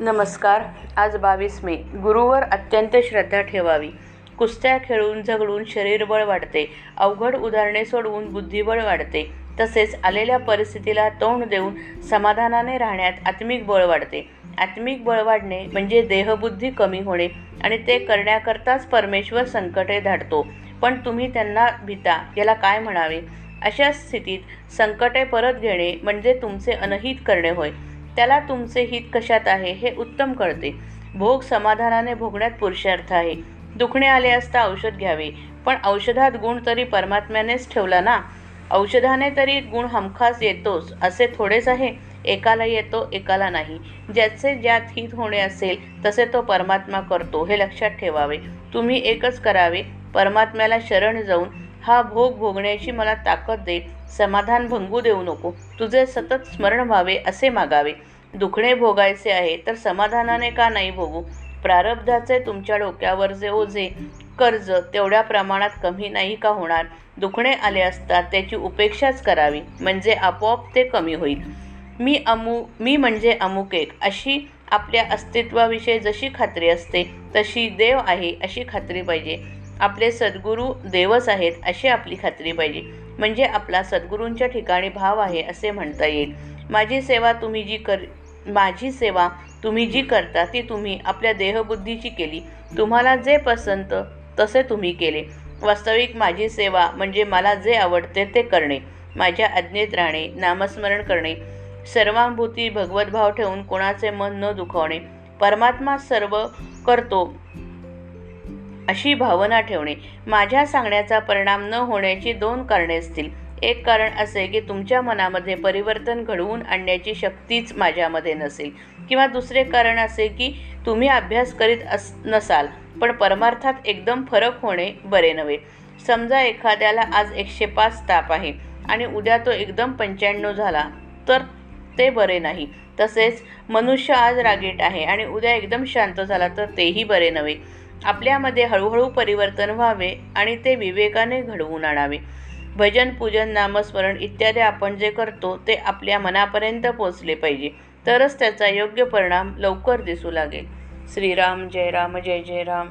नमस्कार. आज बावीस मे. गुरुवर अत्यंत श्रद्धा ठेवावी. कुस्त्या खेळून झगडून शरीरबळ वाढते. अवघड उदाहरणे सोडवून बुद्धिबळ वाढते. तसेच आलेल्या परिस्थितीला तोंड देऊन समाधानाने राहण्यात आत्मिक बळ वाढते. आत्मिक बळ वाढणे म्हणजे देहबुद्धी कमी होणे आणि ते करण्याकरताच परमेश्वर संकटे धाडतो. पण तुम्ही त्यांना भीता याला काय म्हणावे? अशा स्थितीत संकटे परत घेणे म्हणजे तुमचे अनहित करणे होय. त्याला तुमचे हित कशात आहे हे उत्तम कळते. भोग समाधानाने भोगण्यात पुरुषार्थ आहे. दुखणे आले असता औषध घ्यावे. पण औषधात गुण तरी परमात्म्यानेच ठेवला ना? औषधाने तरी गुण हमखास येतोच असे थोडेच आहे. एकाला येतो एकाला नाही. ज्याचे ज्यात हित होणे असेल तसे तो परमात्मा करतो हे लक्षात ठेवावे. तुम्ही एकच करावे. परमात्म्याला शरण जाऊन हा भोग भोगण्याची मला ताकद दे समाधान भंगू देऊ नको. तुझे सतत स्मरण व्हावे असे मागावे. दुखणे भोगायचे आहे तर समाधानाने का नाही भोगू? प्रारब्धाचे तुमच्या डोक्यावर जे ओझे कर्ज तेवढ्या प्रमाणात कमी नाही का होणार? दुखणे आले असता त्याची उपेक्षाच करावी म्हणजे आपोआप ते कमी होईल. मी अमु मी म्हणजे अमुक एक. अशी आपल्या अस्तित्वाविषयी जशी खात्री असते तशी देव आहे अशी खात्री पाहिजे. आपले सद्गुरू देवच आहेत अशी आपली खात्री पाहिजे. म्हणजे आपला सद्गुरूंच्या ठिकाणी भाव आहे असे म्हणता येईल. माझी सेवा तुम्ही जी कर माझी सेवा तुम्ही जी करता ती तुम्ही आपल्या देहबुद्धीची केली. तुम्हाला जे पसंत तसे तुम्ही केले. वास्तविक माझी सेवा म्हणजे मला जे आवडते ते करणे. माझ्या आज्ञेत राहणे नामस्मरण करणे. सर्वांभूती भगवतभाव ठेवून कोणाचे मन न दुखवणे. परमात्मा सर्व करतो अशी भावना ठेवणे. माझ्या सांगण्याचा परिणाम न होण्याची दोन कारणे असतील. एक कारण असे की तुमच्या मनामध्ये परिवर्तन घडवून आणण्याची शक्तीच माझ्यामध्ये नसेल. किंवा दुसरे कारण असे की तुम्ही अभ्यास करीत अस नसाल पण परमार्थात एकदम फरक होणे बरे नव्हे. समजा एखाद्याला आज एकशे पाच ताप आहे आणि उद्या तो एकदम पंच्याण्णव झाला तर ते बरे नाही. तसेच मनुष्य आज रागीट आहे आणि उद्या एकदम शांत झाला तर तेही बरे नव्हे. आपल्यामध्ये हळूहळू परिवर्तन व्हावे आणि ते विवेकाने घडवून आणावे. भजन पूजन नामस्मरण इत्यादी आपण जे करतो ते आपल्या मनापर्यंत पोचले पाहिजे. तरच त्याचा योग्य परिणाम लवकर दिसू लागेल. श्रीराम जय राम जय जय राम.